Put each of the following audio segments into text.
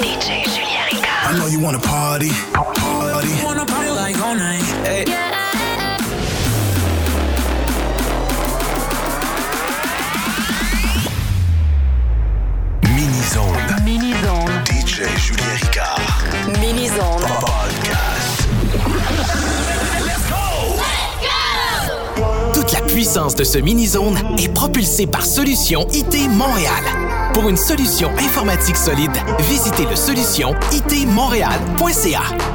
DJ Julia Ricard. I know you wanna party. Party. Wanna party like all night. Hey. Yeah. Minizone. Minizone. DJ Julien Ricard. Mini zone. Podcast. Let's go! Let's go! Toute la puissance de ce mini-zone est propulsée par Solution IT Montréal. Pour une solution informatique solide, visitez le solution itmontréal.ca.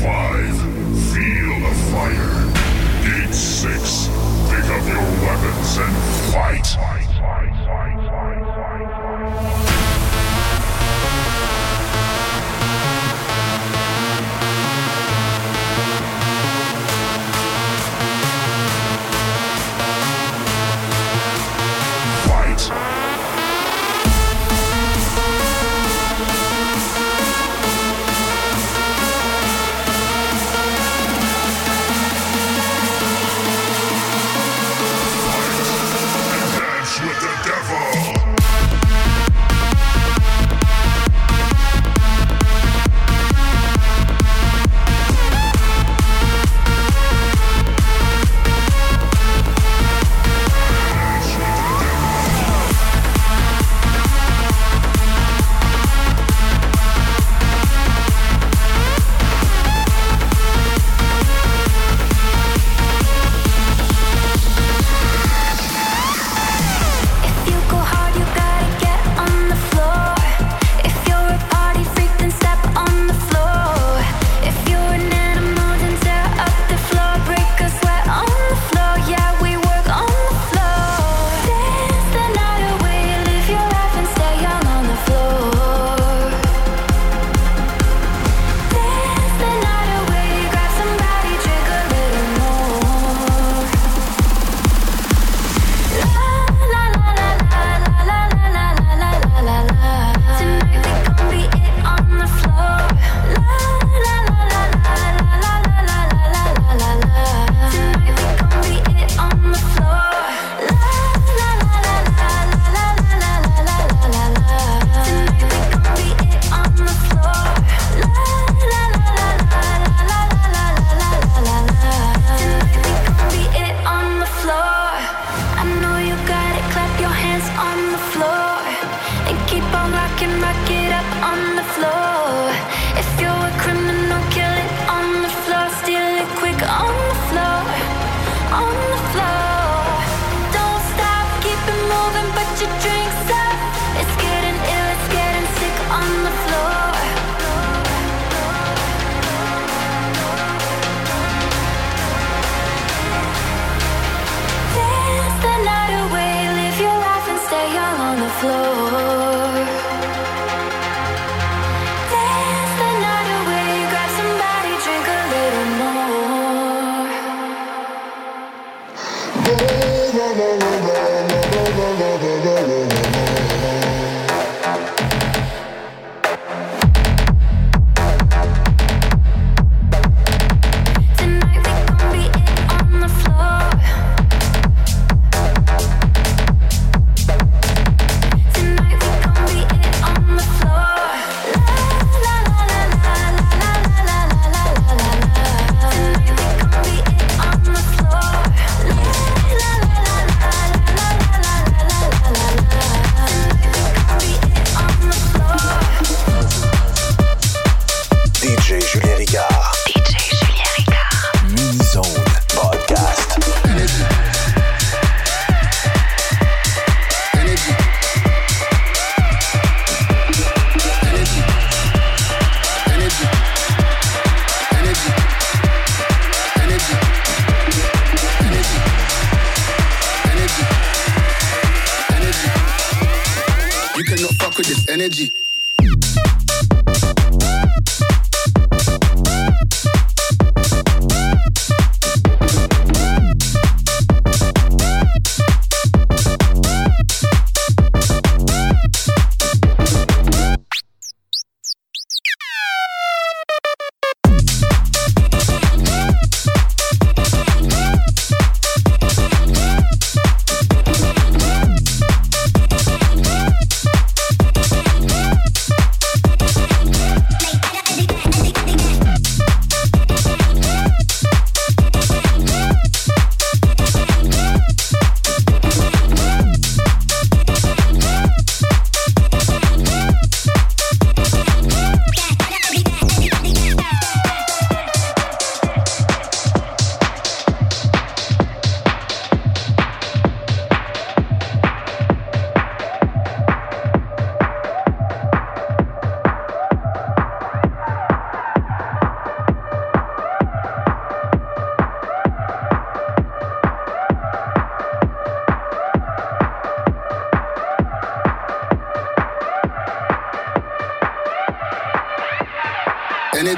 Gate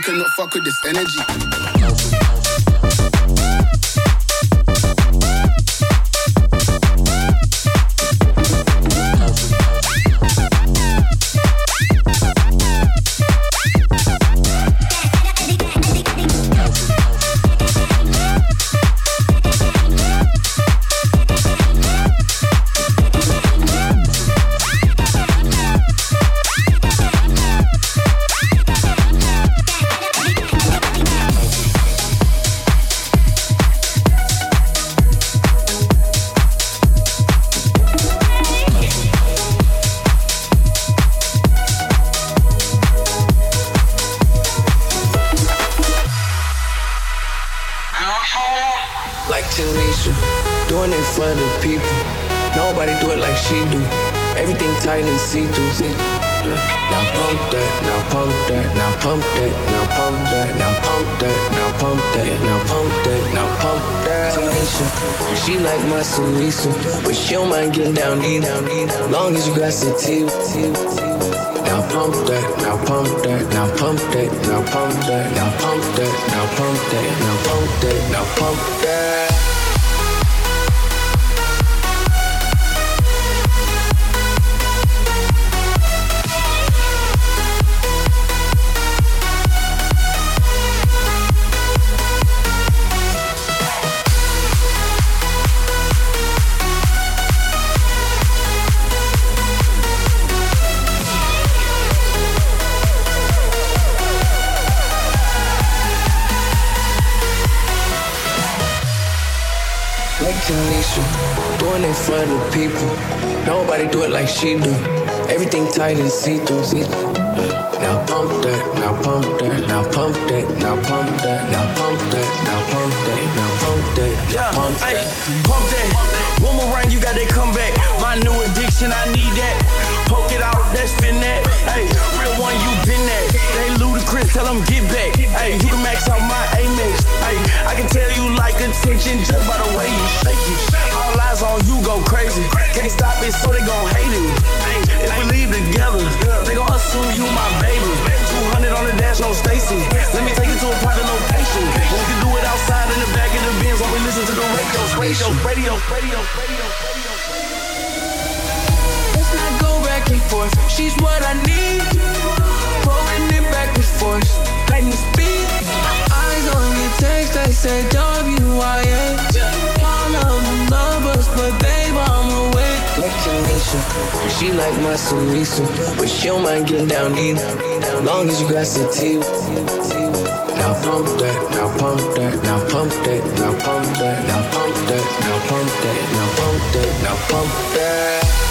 cannot fuck with this energy. Pump that, now pump that, now pump that. Tanisha, she like my Salisa, but she don't mind getting down, down. Long as you got tea. Now pump that, now pump that, now pump that, now pump that, now pump that, now pump that, now pump that, now pump that. For the people. Nobody do it like she do. Everything tight and see through. See? Now pump that, now pump that, now pump that, now pump that, now pump that, now pump that, now pump that, Yeah, pump that. pump that. One more round, you got that comeback. My new addiction, I need that. Poke it out, that's spin that. Hey, real one, you been that. They ludicrous, tell them get back. Hey, you can max out my Amex. Hey, I can tell you like attention just by the way you shake it. All eyes on you go crazy. Can't stop it, so they gon' hate it. If we leave together, they gon' assume you my baby. 200 on the dash, no Stacy. Let me take you to a private location. We can do it outside in the back of the Benz while we listen to the radios, radios, radios, radios, radios, radios. Forth. She's what I need. Pulling it back and forth. Lightning speed. Eyes on your text, I say W-I-H. All of the numbers, but babe, I'm awake. She like my Salisa, but she don't mind getting down either. Long as you got some tea. Now pump that, now pump that, now pump that, now pump that, now pump that, now pump that, now pump that, now pump that. DJ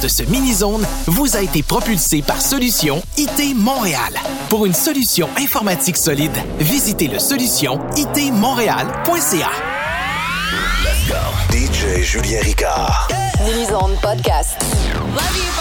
de ce mini-zone vous a été propulsée par Solution IT Montréal. Pour une solution informatique solide, visitez le solution itmontréal.ca. DJ Julien Ricard. Mini-zone podcast. Love you.